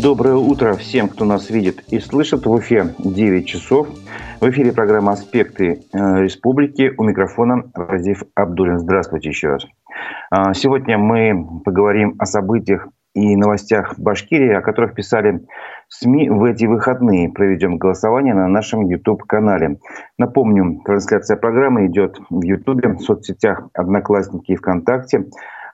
Доброе утро всем, кто нас видит и слышит. В Уфе 9 часов. В эфире программа «Аспекты э, республики». У микрофона Разив Абдулин. Здравствуйте еще раз. А, сегодня мы поговорим о событиях и новостях в Башкирии, о которых писали СМИ в эти выходные. Проведем голосование на нашем YouTube-канале. Напомню, трансляция программы идет в YouTube, в соцсетях «Одноклассники» и ВКонтакте.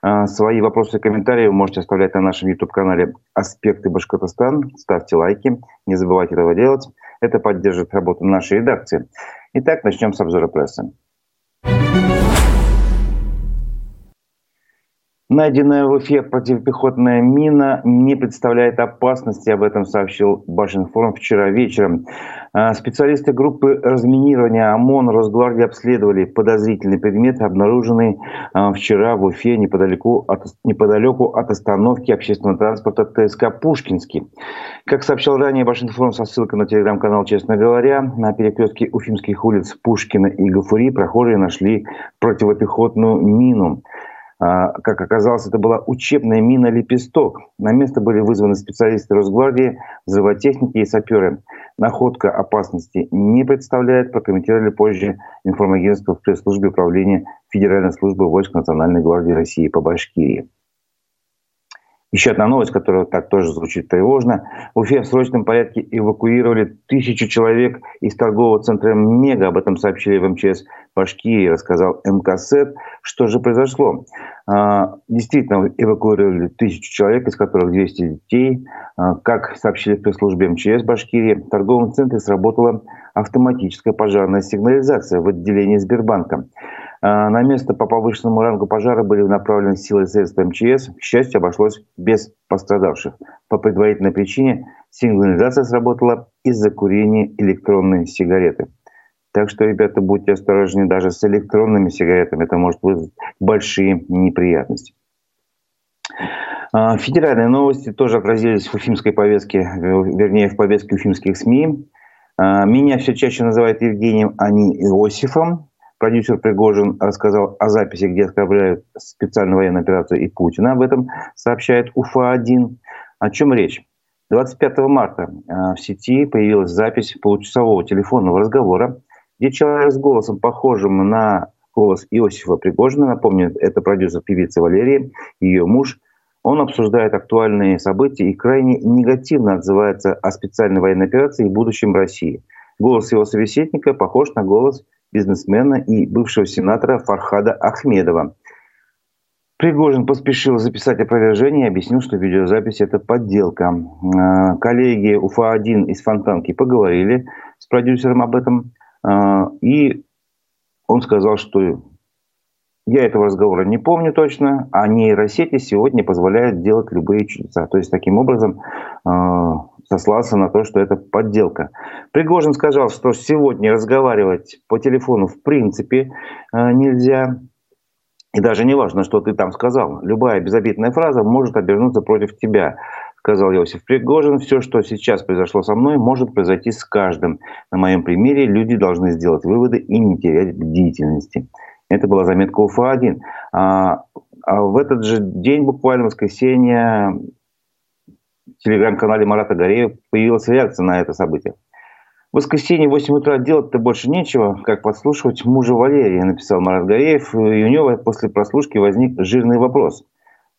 А, свои вопросы и комментарии вы можете оставлять на нашем YouTube-канале «Аспекты Башкортостан». Ставьте лайки, не забывайте этого делать. Это поддержит работу нашей редакции. Итак, начнем с обзора прессы. Найденная в Уфе противопехотная мина не представляет опасности, об этом сообщил Башинформ вчера вечером. А, специалисты группы разминирования ОМОН Росгвардии обследовали подозрительный предмет, обнаруженный а, вчера в Уфе неподалеку от, неподалеку от остановки общественного транспорта ТСК «Пушкинский». Как сообщал ранее Башинформ со ссылкой на телеграм-канал «Честно говоря», на перекрестке Уфимских улиц Пушкина и Гафури прохожие нашли противопехотную мину. А, как оказалось, это была учебная мина «Лепесток». На место были вызваны специалисты Росгвардии, взрывотехники и саперы. Находка опасности не представляет, прокомментировали позже информагентство в пресс-службе управления Федеральной службы войск Национальной гвардии России по Башкирии. Еще одна новость, которая так тоже звучит тревожно. В Уфе в срочном порядке эвакуировали тысячу человек из торгового центра «Мега». Об этом сообщили в МЧС Башкирии, рассказал МКСЭД. Что же произошло? А, действительно, эвакуировали тысячу человек, из которых 200 детей. А, как сообщили в пресс-службе МЧС Башкирии, в торговом центре сработала автоматическая пожарная сигнализация в отделении Сбербанка. А, на место по повышенному рангу пожара были направлены силы и средства МЧС. К счастью, обошлось без пострадавших. По предварительной причине сигнализация сработала из-за курения электронной сигареты. Так что, ребята, будьте осторожны даже с электронными сигаретами. Это может вызвать большие неприятности. А, федеральные новости тоже отразились в уфимской повестке, вернее, в повестке уфимских СМИ. А, меня все чаще называют Евгением, а не Иосифом. Продюсер Пригожин рассказал о записи, где оскорбляют специальную военную операцию и Путина. Об этом сообщает УФА-1. О чем речь? 25 марта э, в сети появилась запись получасового телефонного разговора, где человек с голосом, похожим на голос Иосифа Пригожина, напомню, это продюсер певицы Валерии, ее муж, он обсуждает актуальные события и крайне негативно отзывается о специальной военной операции и будущем России. Голос его собеседника похож на голос бизнесмена и бывшего сенатора Фархада Ахмедова. Пригожин поспешил записать опровержение и объяснил, что видеозапись – это подделка. А, коллеги УФА-1 из Фонтанки поговорили с продюсером об этом, а, и он сказал, что я этого разговора не помню точно, а нейросети сегодня позволяют делать любые чудеса. То есть, таким образом, а, сослался на то, что это подделка. Пригожин сказал, что сегодня разговаривать по телефону в принципе э, нельзя. И даже не важно, что ты там сказал. Любая безобидная фраза может обернуться против тебя, сказал Иосиф Пригожин. Все, что сейчас произошло со мной, может произойти с каждым. На моем примере люди должны сделать выводы и не терять бдительности. Это была заметка УФА-1. А, а в этот же день, буквально в воскресенье, телеграм-канале Марата Гореева появилась реакция на это событие. В воскресенье в 8 утра делать-то больше нечего, как подслушивать мужа Валерия, написал Марат Гореев, и у него после прослушки возник жирный вопрос.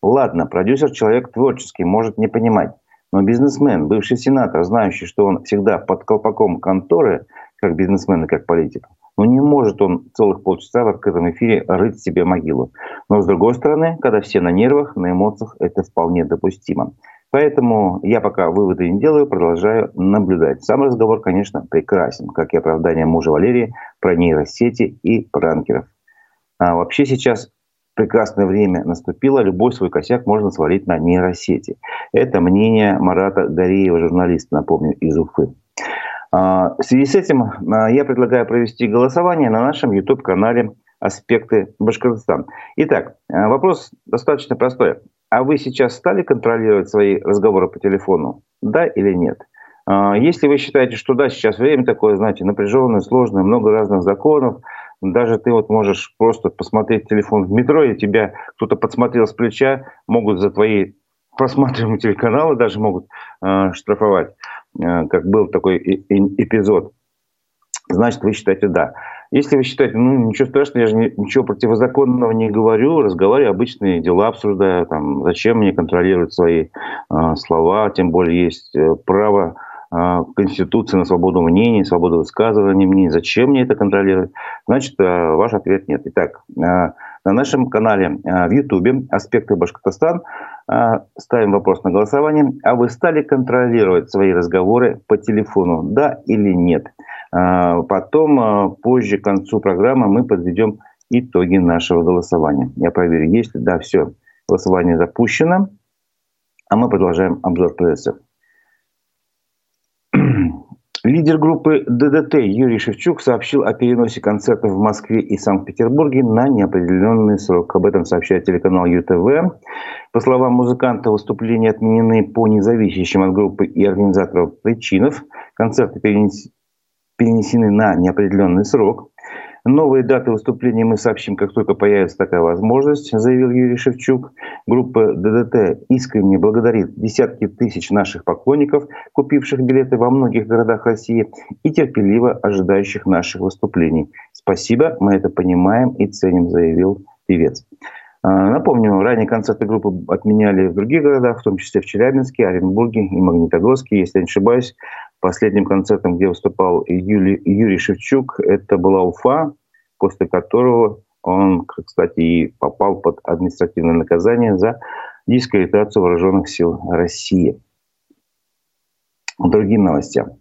Ладно, продюсер человек творческий, может не понимать, но бизнесмен, бывший сенатор, знающий, что он всегда под колпаком конторы, как бизнесмен и как политик, ну не может он целых полчаса в открытом эфире рыть себе могилу. Но с другой стороны, когда все на нервах, на эмоциях, это вполне допустимо. Поэтому я пока выводы не делаю, продолжаю наблюдать. Сам разговор, конечно, прекрасен, как и оправдание мужа Валерии про нейросети и пранкеров. А вообще сейчас прекрасное время наступило, любой свой косяк можно свалить на нейросети. Это мнение Марата Гореева, журналиста, напомню, из Уфы. А, в связи с этим а, я предлагаю провести голосование на нашем YouTube-канале «Аспекты Башкортостан». Итак, а, вопрос достаточно простой. А вы сейчас стали контролировать свои разговоры по телефону? Да или нет? А, если вы считаете, что да, сейчас время такое, знаете, напряженное, сложное, много разных законов, даже ты вот можешь просто посмотреть телефон в метро, и тебя кто-то подсмотрел с плеча, могут за твои просматриваемые телеканалы даже могут э, штрафовать, э, как был такой эпизод, значит, вы считаете «да». Если вы считаете, ну, ничего страшного, я же ничего противозаконного не говорю, разговариваю, обычные дела обсуждаю, там, зачем мне контролировать свои э, слова, тем более есть э, право э, Конституции на свободу мнений, свободу высказывания мнений, зачем мне это контролировать, значит, э, ваш ответ нет. Итак, э, на нашем канале в Ютубе «Аспекты Башкортостан» ставим вопрос на голосование. А вы стали контролировать свои разговоры по телефону, да или нет? А, потом, а, позже, к концу программы, мы подведем итоги нашего голосования. Я проверю, есть ли. Да, все. Голосование запущено. А мы продолжаем обзор прессы. Лидер группы ДДТ Юрий Шевчук сообщил о переносе концертов в Москве и Санкт-Петербурге на неопределенный срок. Об этом сообщает телеканал ЮТВ. По словам музыканта, выступления отменены по независящим от группы и организаторов причинам. Концерты перенес перенесены на неопределенный срок. Новые даты выступления мы сообщим, как только появится такая возможность, заявил Юрий Шевчук. Группа ДДТ искренне благодарит десятки тысяч наших поклонников, купивших билеты во многих городах России и терпеливо ожидающих наших выступлений. Спасибо, мы это понимаем и ценим, заявил певец. А, напомню, ранее концерты группы отменяли в других городах, в том числе в Челябинске, Оренбурге и Магнитогорске. Если я не ошибаюсь, последним концертом, где выступал Юли, Юрий Шевчук, это была Уфа, после которого он, кстати, и попал под административное наказание за дискредитацию вооруженных сил России. Другим новостям.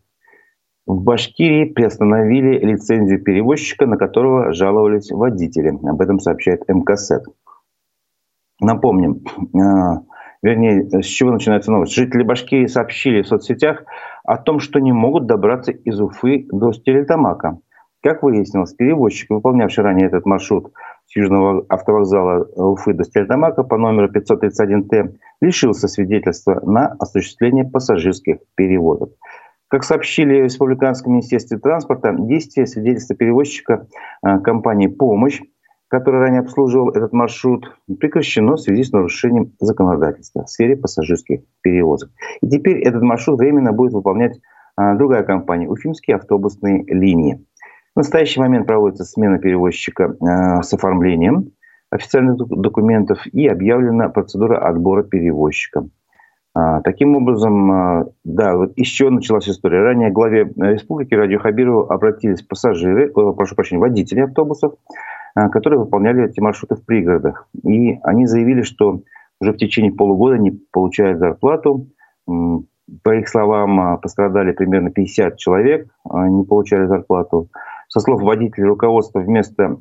В Башкирии приостановили лицензию перевозчика, на которого жаловались водители. Об этом сообщает МКСЭД. Напомним, э, вернее, с чего начинается новость. Жители Башкирии сообщили в соцсетях о том, что не могут добраться из Уфы до Стерлитамака. Как выяснилось, перевозчик, выполнявший ранее этот маршрут с южного автовокзала Уфы до Стерлитамака по номеру 531Т, лишился свидетельства на осуществление пассажирских перевозок. Как сообщили в Республиканском министерстве транспорта, действие свидетельства перевозчика э, компании «Помощь» который ранее обслуживал этот маршрут, прекращено в связи с нарушением законодательства в сфере пассажирских перевозок. И теперь этот маршрут временно будет выполнять а, другая компания – Уфимские автобусные линии. В настоящий момент проводится смена перевозчика а, с оформлением официальных документов и объявлена процедура отбора перевозчика. А, таким образом, да, вот еще началась история. Ранее главе республики Радио Хабирову обратились пассажиры, прошу прощения, водители автобусов, которые выполняли эти маршруты в пригородах. И они заявили, что уже в течение полугода не получают зарплату. По их словам, а, пострадали примерно 50 человек, а, не получали зарплату. Со слов водителей руководства вместо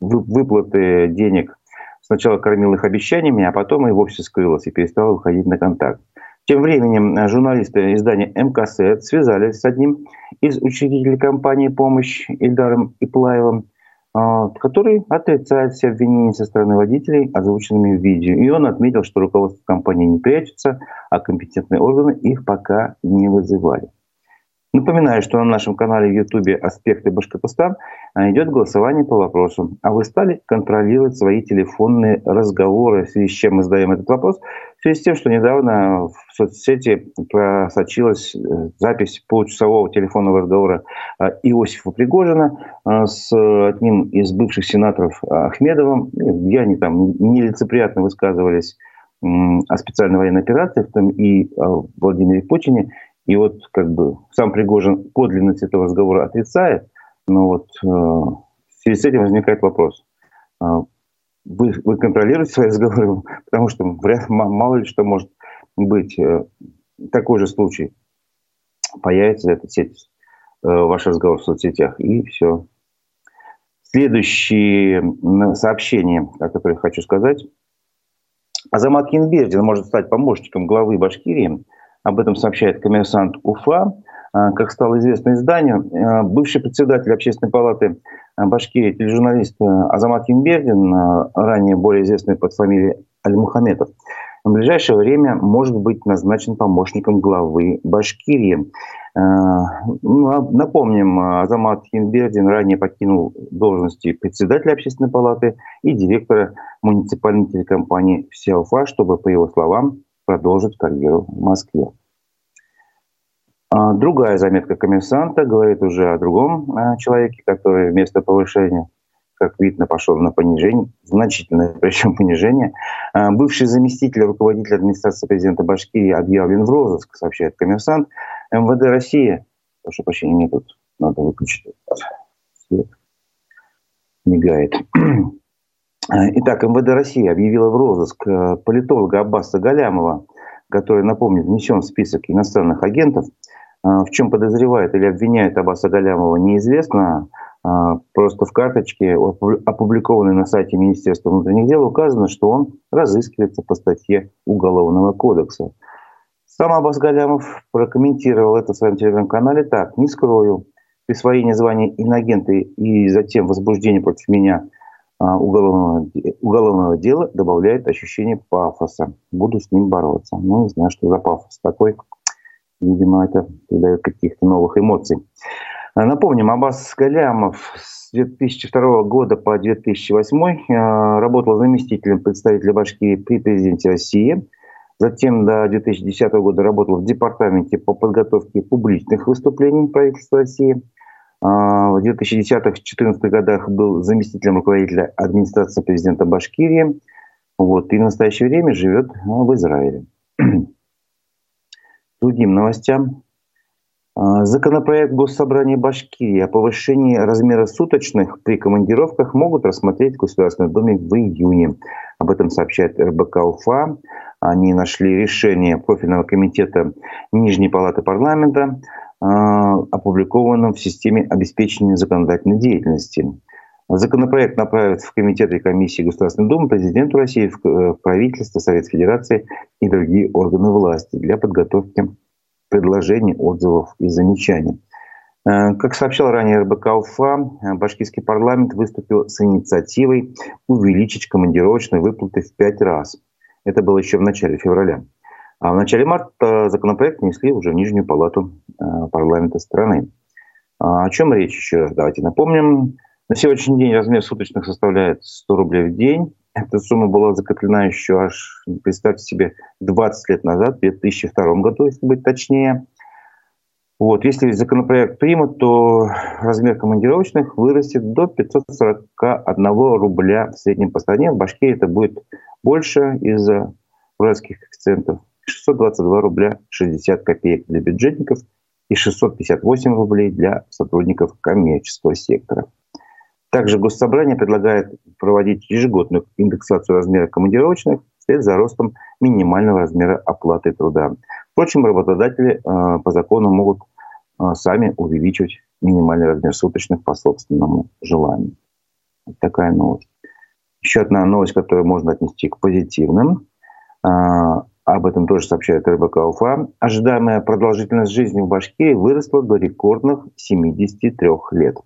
выплаты денег сначала кормил их обещаниями, а потом и вовсе скрылось и перестал выходить на контакт. Тем временем журналисты издания МКС связались с одним из учредителей компании «Помощь» Ильдаром Иплаевым – а, который отрицает все обвинения со стороны водителей, озвученными в видео. И он отметил, что руководство компании не прячется, а компетентные органы их пока не вызывали. Напоминаю, что на нашем канале в Ютубе «Аспекты Башкортостан» а, идет голосование по вопросу. А вы стали контролировать свои телефонные разговоры? В связи с чем мы задаем этот вопрос? В связи с тем, что недавно в соцсети просочилась э, запись получасового телефонного разговора а, Иосифа Пригожина а, с одним из бывших сенаторов Ахмедовым, где они там нелицеприятно высказывались о специальной военной операции, в том и о Владимире Путине – и вот как бы сам Пригожин подлинность этого разговора отрицает, но вот э, в связи с этим возникает вопрос. Вы, вы контролируете свои разговоры, потому что вряд, мало ли что может быть. Э, такой же случай появится эта сеть, э, ваш разговор в соцсетях, и все. Следующее сообщение, о котором я хочу сказать. Азамат Кинбердин может стать помощником главы Башкирии – об этом сообщает коммерсант Уфа. А, как стало известно изданию, а, бывший председатель Общественной палаты Башкирии, тележурналист а, Азамат Юмбердин, ранее более известный под фамилией Аль-Мухаметов, в ближайшее время может быть назначен помощником главы Башкирии. Ну, напомним, Азамат Хинбердин ранее покинул должности председателя общественной палаты и директора муниципальной телекомпании «Вся Уфа», чтобы, по его словам, продолжить карьеру в Москве. А другая заметка коммерсанта говорит уже о другом а, человеке, который вместо повышения, как видно, пошел на понижение, значительное причем понижение. А, бывший заместитель руководителя администрации президента Башкирии объявлен в розыск, сообщает коммерсант. МВД России, прошу прощения, мне тут надо выключить свет, мигает. Итак, МВД России объявила в розыск политолога Аббаса Галямова, который, напомню, внесен в список иностранных агентов – в чем подозревает или обвиняет Аббаса Галямова, неизвестно. А, просто в карточке, опубликованной на сайте Министерства внутренних дел, указано, что он разыскивается по статье Уголовного кодекса. Сам Аббас Галямов прокомментировал это в своем телеграм-канале так. «Не скрою, присвоение звания инагента и затем возбуждение против меня а, уголовного, уголовного дела добавляет ощущение пафоса. Буду с ним бороться». Ну, не знаю, что за пафос такой. Видимо, это придает каких-то новых эмоций. А, напомним, Аббас Галямов с 2002 года по 2008 а, работал заместителем представителя Башкирии при президенте России. Затем до 2010 года работал в департаменте по подготовке публичных выступлений правительства России. А, в 2010-2014 годах был заместителем руководителя администрации президента Башкирии. Вот, и в настоящее время живет в Израиле другим новостям. А, законопроект Госсобрания Башкирии о повышении размера суточных при командировках могут рассмотреть в Государственном Думе в июне. Об этом сообщает РБК УФА. Они нашли решение профильного комитета Нижней Палаты парламента, а, опубликованном в системе обеспечения законодательной деятельности. Законопроект направят в комитеты и комиссии Государственной Думы, президенту России, в э, правительство, Совет Федерации и другие органы власти для подготовки предложений, отзывов и замечаний. Э, как сообщал ранее РБК УФА, э, башкирский парламент выступил с инициативой увеличить командировочные выплаты в пять раз. Это было еще в начале февраля. А в начале марта законопроект внесли уже в Нижнюю палату парламента страны. А о чем речь еще раз? Давайте напомним. На сегодняшний день размер суточных составляет 100 рублей в день. Эта сумма была закреплена еще аж, представьте себе, 20 лет назад, в 2002 году, если быть точнее. Вот. Если законопроект примут, то размер командировочных вырастет до 541 рубля в среднем по стране. В Башкирии это будет больше из-за уральских коэффициентов. 622 рубля 60 копеек для бюджетников и 658 рублей для сотрудников коммерческого сектора. Также Госсобрание предлагает проводить ежегодную индексацию размера командировочных вслед за ростом минимального размера оплаты труда. Впрочем, работодатели э, по закону могут э, сами увеличивать минимальный размер суточных по собственному желанию. Вот такая новость. Еще одна новость, которую можно отнести к позитивным. Э, об этом тоже сообщает РБК УФА. Ожидаемая продолжительность жизни в Башкирии выросла до рекордных 73 лет.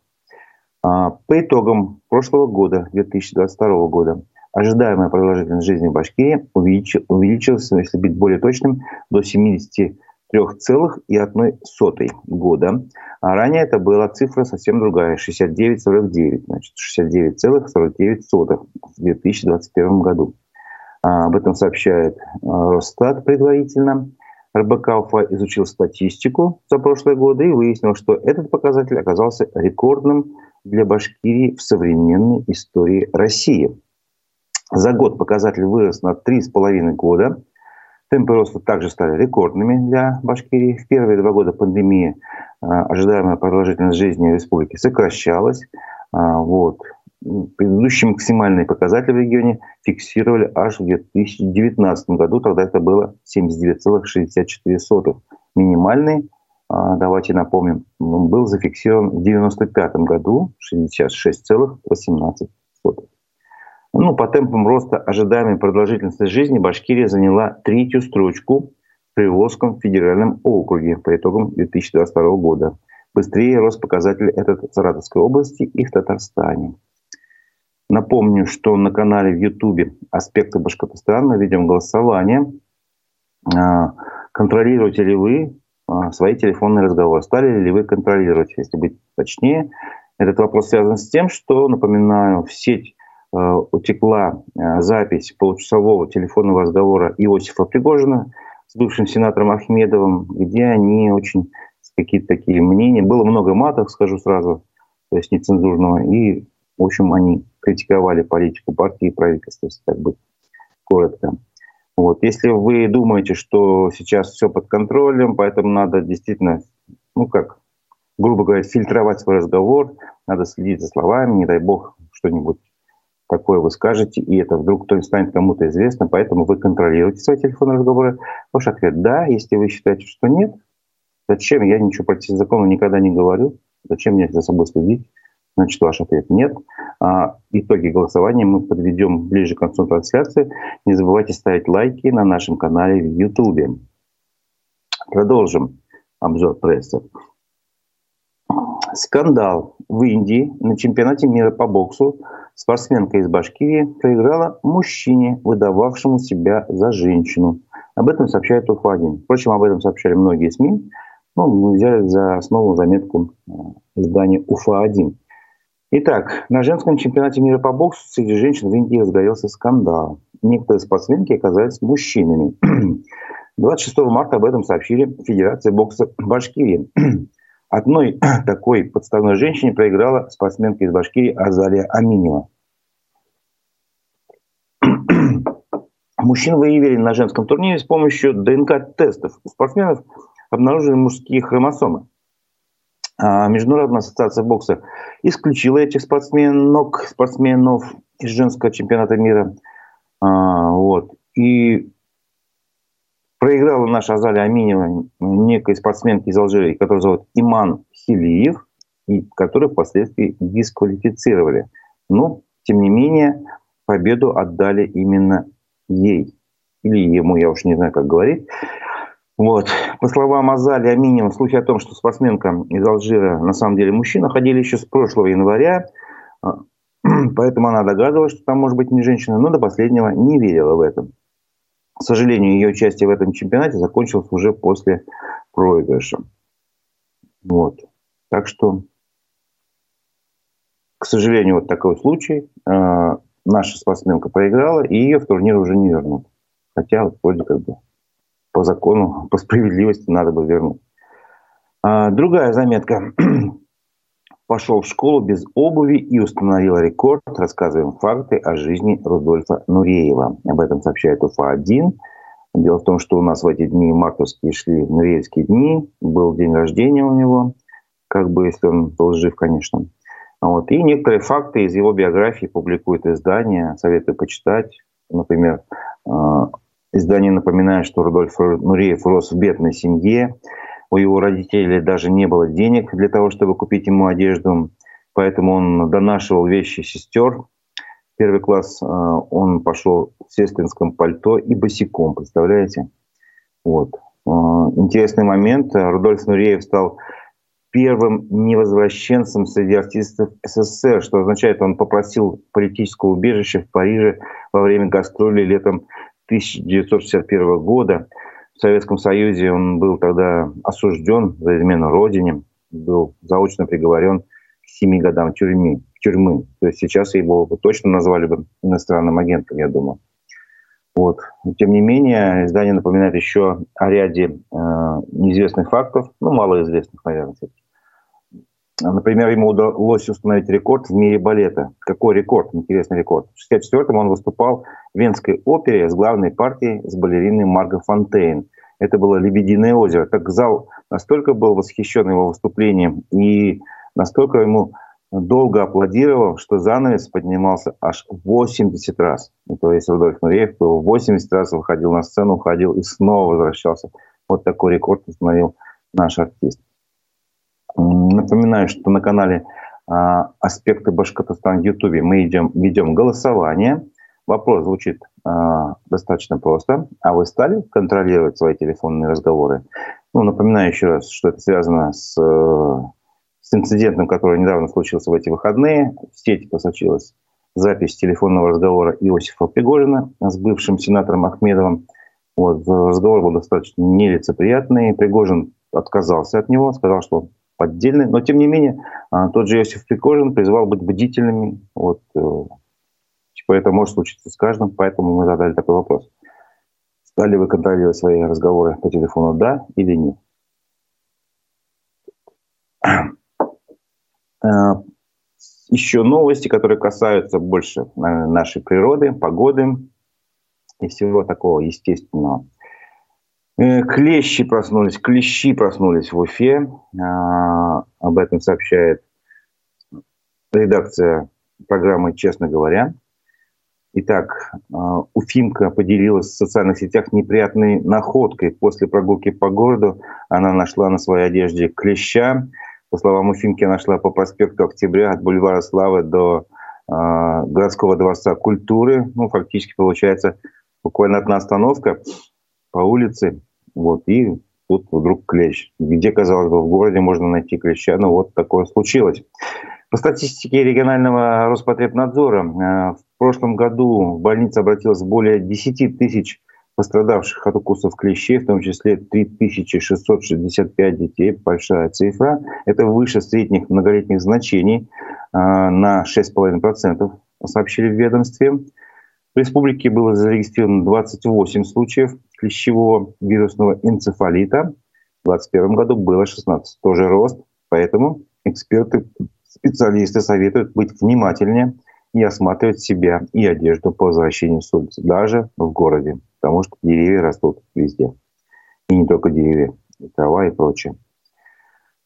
А, по итогам прошлого года, 2022 года, ожидаемая продолжительность жизни в Башкирии увеличилась, если быть более точным, до 73,1 года. А ранее это была цифра совсем другая, 69,49, значит 69,49 в 2021 году. А, об этом сообщает Росстат предварительно. РБК УФА изучил статистику за прошлые годы и выяснил, что этот показатель оказался рекордным для Башкирии в современной истории России. За год показатель вырос на 3,5 года. Темпы роста также стали рекордными для Башкирии. В первые два года пандемии а, ожидаемая продолжительность жизни в республике сокращалась. А, вот. Предыдущий максимальный показатель в регионе фиксировали аж в 2019 году, тогда это было 79,64. Минимальный давайте напомним, был зафиксирован в 1995 году 66,18. Ну, по темпам роста ожидаемой продолжительности жизни Башкирия заняла третью строчку в Приволжском федеральном округе по итогам 2022 года. Быстрее рос показатель этот в Саратовской области и в Татарстане. Напомню, что на канале в Ютубе «Аспекты Башкортостана» ведем голосование. А, контролируете ли вы а, свои телефонные разговоры. Стали ли вы контролировать, если быть точнее? Этот вопрос связан с тем, что, напоминаю, в сеть утекла запись получасового телефонного разговора Иосифа Пригожина с бывшим сенатором Ахмедовым, где они очень какие-то такие мнения. Было много матов, скажу сразу, то есть нецензурного. И, в общем, они критиковали политику партии и правительства, если так быть коротко. Вот. Если вы думаете, что сейчас все под контролем, поэтому надо действительно, ну как, грубо говоря, фильтровать свой разговор, надо следить за словами, не дай бог что-нибудь такое вы скажете, и это вдруг кто станет кому-то известно, поэтому вы контролируете свои телефонные разговоры. Ваш ответ – да. Если вы считаете, что нет, зачем? Я ничего против закона никогда не говорю. Зачем мне за собой следить? Значит, ваш ответ нет. А, итоги голосования мы подведем ближе к концу трансляции. Не забывайте ставить лайки на нашем канале в YouTube. Продолжим обзор прессы. Скандал в Индии на чемпионате мира по боксу спортсменка из Башкирии проиграла мужчине, выдававшему себя за женщину. Об этом сообщает УФА-1. Впрочем, об этом сообщали многие СМИ. Ну, мы взяли за основу заметку э, издания УФА-1. Итак, на женском чемпионате мира по боксу среди женщин в Индии разгорелся скандал. Некоторые спортсменки оказались мужчинами. 26 марта об этом сообщили Федерации бокса Башкирии. Одной такой подставной женщине проиграла спортсменка из Башкирии Азалия Аминева. Мужчин выявили на женском турнире с помощью ДНК-тестов. У спортсменов обнаружили мужские хромосомы. А Международная ассоциация бокса исключила этих спортсменок, спортсменов из женского чемпионата мира. А, вот. И Проиграла наша Азалия Аминева некой спортсменке из Алжира, которую зовут Иман Хилиев, и которую впоследствии дисквалифицировали. Но, тем не менее, победу отдали именно ей. Или ему, я уж не знаю, как говорить. Вот. По словам Азали Аминева, слухи о том, что спортсменка из Алжира на самом деле мужчина, ходили еще с прошлого января. А, поэтому она догадывалась, что там может быть не женщина, но до последнего не верила в этом. К сожалению, ее участие в этом чемпионате закончилось уже после проигрыша. Вот. Так что, к сожалению, вот такой случай. Э, наша спортсменка проиграла, и ее в турнир уже не вернут. Хотя вот вроде как бы по закону, по справедливости надо бы вернуть. А, другая заметка. пошел в школу без обуви и установил рекорд. Рассказываем факты о жизни Рудольфа Нуреева. Об этом сообщает УФА-1. Дело в том, что у нас в эти дни мартовские шли Нуреевские дни. Был день рождения у него. Как бы, если он был жив, конечно. Вот. И некоторые факты из его биографии публикует издание. Советую почитать. Например, э, издание напоминает, что Рудольф Нуреев рос в бедной семье. У его родителей даже не было денег для того, чтобы купить ему одежду, поэтому он донашивал вещи сестер. Первый класс э, он пошел в сестринском пальто и босиком, представляете? Вот. Э, интересный момент. Рудольф Нуреев стал первым невозвращенцем среди артистов СССР, что означает, он попросил политического убежища в Париже во время гастроли летом 1961 года. В Советском Союзе он был тогда осужден за измену родине, был заочно приговорен к семи годам тюрьмы. тюрьмы. То есть сейчас его бы точно назвали бы иностранным агентом, я думаю. Вот. Тем не менее, издание напоминает еще о ряде э, неизвестных фактов, ну, малоизвестных, наверное, все-таки. Например, ему удалось установить рекорд в мире балета. Какой рекорд? Интересный рекорд. В 1964-м он выступал в Венской опере с главной партией с балериной Марго Фонтейн. Это было «Лебединое озеро». Так зал настолько был восхищен его выступлением и настолько ему долго аплодировал, что занавес поднимался аж 80 раз. И то есть Рудольф Нуреев 80 раз выходил на сцену, уходил и снова возвращался. Вот такой рекорд установил наш артист. Напоминаю, что на канале а, «Аспекты Башкортостана» в Ютубе мы идем, ведем голосование. Вопрос звучит а, достаточно просто. А вы стали контролировать свои телефонные разговоры? Ну, напоминаю еще раз, что это связано с, с инцидентом, который недавно случился в эти выходные. В сети просочилась запись телефонного разговора Иосифа Пригожина с бывшим сенатором Ахмедовым. Вот, разговор был достаточно нелицеприятный. Пригожин отказался от него, сказал, что поддельный. Но, тем не менее, а, тот же Иосиф Пригожин призвал быть бдительными. Вот, э, Типа это может случиться с каждым, поэтому мы задали такой вопрос. Стали вы контролировать свои разговоры по телефону, да или нет? Э, еще новости, которые касаются больше нашей природы, погоды и всего такого естественного. Э, клещи проснулись, клещи проснулись в Уфе. А, об этом сообщает редакция программы «Честно говоря». Итак, а, Уфимка поделилась в социальных сетях неприятной находкой. После прогулки по городу она нашла на своей одежде клеща. По словам Уфимки, она шла по проспекту Октября от бульвара Славы до э, городского дворца культуры. Ну, фактически получается буквально одна остановка по улице. Вот, и тут вдруг клещ. Где, казалось бы, в городе можно найти клеща, но вот такое случилось. По статистике регионального Роспотребнадзора, э, в прошлом году в больнице обратилось более 10 тысяч пострадавших от укусов клещей, в том числе 3665 детей. Большая цифра. Это выше средних многолетних значений э, на 6,5%, сообщили в ведомстве. В республике было зарегистрировано 28 случаев клещевого вирусного энцефалита. В 2021 году было 16. Тоже рост. Поэтому эксперты Специалисты советуют быть внимательнее и осматривать себя и одежду по возвращению с улицы, даже в городе, потому что деревья растут везде. И не только деревья, и трава и прочее.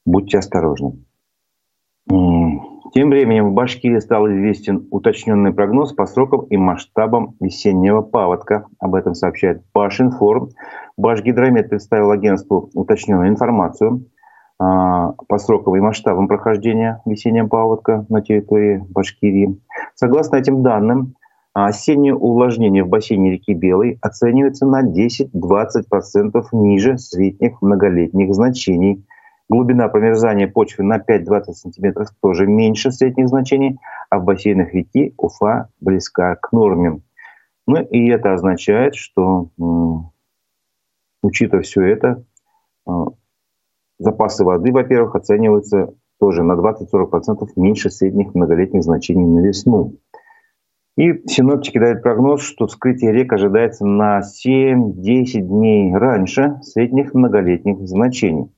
Будьте осторожны. Тем временем в Башкирии стал известен уточненный прогноз по срокам и масштабам весеннего паводка. Об этом сообщает Башинформ. Башгидромет представил агентству уточненную информацию. А, по срокам и масштабам прохождения весеннего паводка на территории Башкирии. Согласно этим данным, осеннее увлажнение в бассейне реки Белой оценивается на 10-20% ниже средних многолетних значений. Глубина промерзания почвы на 5-20 см тоже меньше средних значений, а в бассейнах реки Уфа близка к норме. Ну и это означает, что, учитывая все это, а, запасы воды, во-первых, оцениваются тоже на 20-40% меньше средних многолетних значений на весну. И синоптики дают прогноз, что вскрытие рек ожидается на 7-10 дней раньше средних многолетних значений.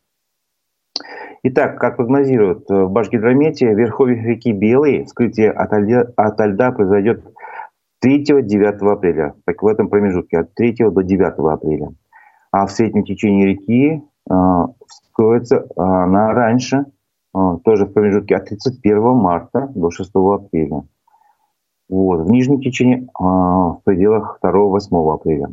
Итак, как прогнозируют в Башгидромете, в верховьях реки Белой вскрытие от льда, от льда произойдет 3-9 апреля, так в этом промежутке от 3 до 9 апреля. А в среднем течении реки а, вскроется она раньше, а, тоже в промежутке от 31 марта до 6 апреля. Вот. В нижнем течении а, в пределах 2-8 апреля.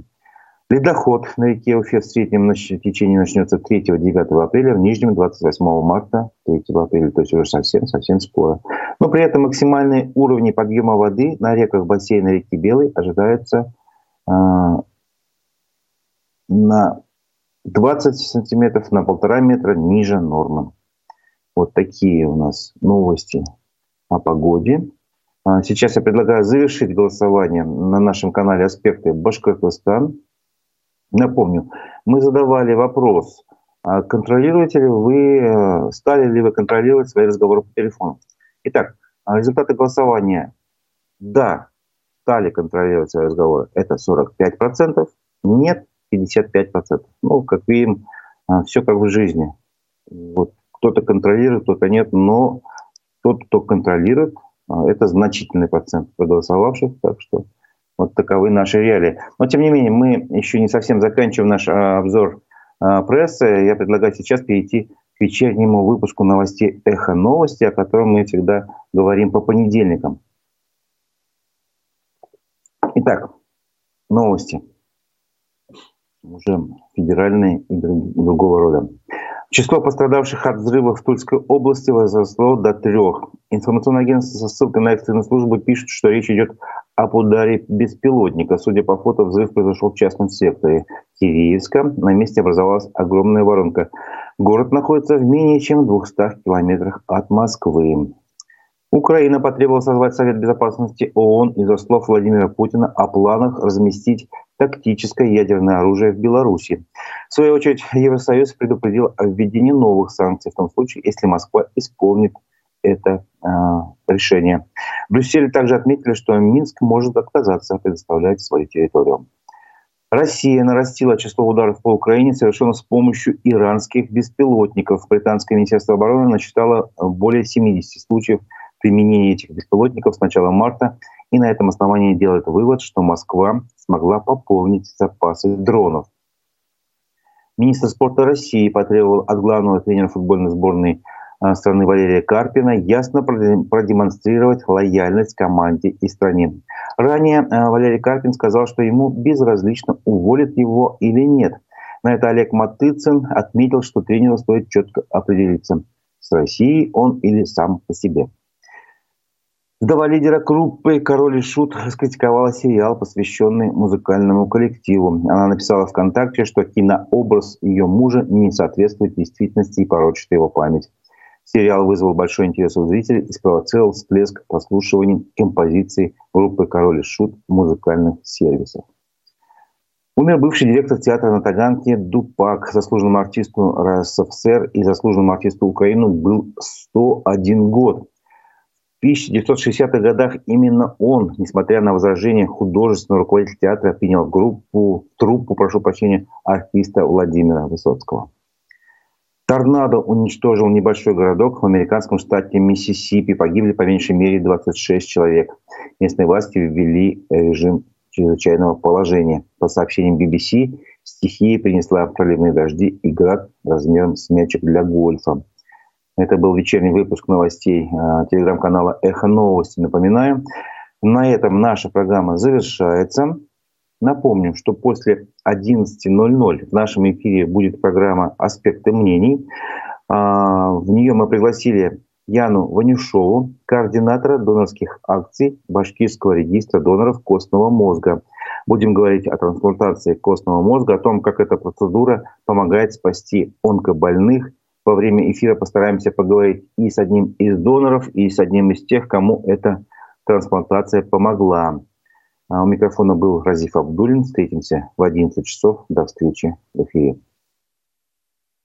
Ледоход на реке Уфе в среднем течении начнется 3-9 апреля, в нижнем 28 марта, 3 апреля, то есть уже совсем-совсем скоро. Но при этом максимальные уровни подъема воды на реках бассейна реки Белой ожидаются э, на 20 сантиметров на полтора метра ниже нормы. Вот такие у нас новости о погоде. А сейчас я предлагаю завершить голосование на нашем канале «Аспекты Башкортостан». Напомню, мы задавали вопрос, а контролируете ли вы, э, стали ли вы контролировать свои разговоры по телефону. Итак, а результаты голосования. Да, стали контролировать свои разговоры. Это 45%. Нет, 55%. Ну, как видим, а, все как в жизни. Вот кто-то контролирует, кто-то нет, но тот, кто контролирует, это значительный процент проголосовавших, так что вот таковы наши реалии. Но тем не менее, мы еще не совсем заканчиваем наш а, обзор прессы. Я предлагаю сейчас перейти к вечернему выпуску новостей «Эхо новости», о котором мы всегда говорим по понедельникам. Итак, новости уже федеральные и другого рода. Число пострадавших от взрыва в Тульской области возросло до трех. Информационное агентство со ссылкой на экстренную службу пишет, что речь идет об ударе беспилотника. Судя по фото, взрыв произошел в частном секторе Киреевска. На месте образовалась огромная воронка. Город находится в менее чем 200 километрах от Москвы. Украина потребовала созвать Совет Безопасности ООН из-за слов Владимира Путина о планах разместить тактическое ядерное оружие в Беларуси. В свою очередь, Евросоюз предупредил о введении новых санкций в том случае, если Москва исполнит это э, решение. В Брюсселе также отметили, что Минск может отказаться предоставлять свою территорию. Россия нарастила число ударов по Украине совершенно с помощью иранских беспилотников. Британское министерство обороны насчитало более 70 случаев применения этих беспилотников с начала марта и на этом основании делает вывод, что Москва смогла пополнить запасы дронов. Министр спорта России потребовал от главного тренера футбольной сборной а, страны Валерия Карпина ясно продемонстрировать лояльность команде и стране. Ранее а, Валерий Карпин сказал, что ему безразлично, уволят его или нет. На это Олег Матыцин отметил, что тренеру стоит четко определиться, с Россией он или сам по себе. Вдова лидера группы «Король и Шут» раскритиковала сериал, посвященный музыкальному коллективу. Она написала ВКонтакте, что кинообраз ее мужа не соответствует действительности и порочит его память. Сериал вызвал большой интерес у зрителей и спровоцировал всплеск прослушиваний композиций группы «Король и Шут» в музыкальных сервисах. Умер бывший директор театра на Таганке Дупак. Заслуженному артисту РСФСР и заслуженному артисту Украины был 101 год. 1960-х годах именно он, несмотря на возражения художественного руководителя театра, принял группу, труппу, прошу прощения, артиста Владимира Высоцкого. Торнадо уничтожил небольшой городок в американском штате Миссисипи. Погибли по меньшей мере 26 человек. Местные власти ввели режим чрезвычайного положения. По сообщениям BBC, стихия принесла проливные дожди и град размером с мячик для гольфа. Это был вечерний выпуск новостей э, телеграм-канала «Эхо новости». Напоминаю, на этом наша программа завершается. Напомню, что после 11.00 в нашем эфире будет программа «Аспекты мнений». А, в нее мы пригласили Яну Ванюшову, координатора донорских акций Башкирского регистра доноров костного мозга. Будем говорить о трансплантации костного мозга, о том, как эта процедура помогает спасти онкобольных во время эфира постараемся поговорить и с одним из доноров, и с одним из тех, кому эта трансплантация помогла. А у микрофона был Разиф Абдулин. Встретимся в 11 часов. До встречи в эфире.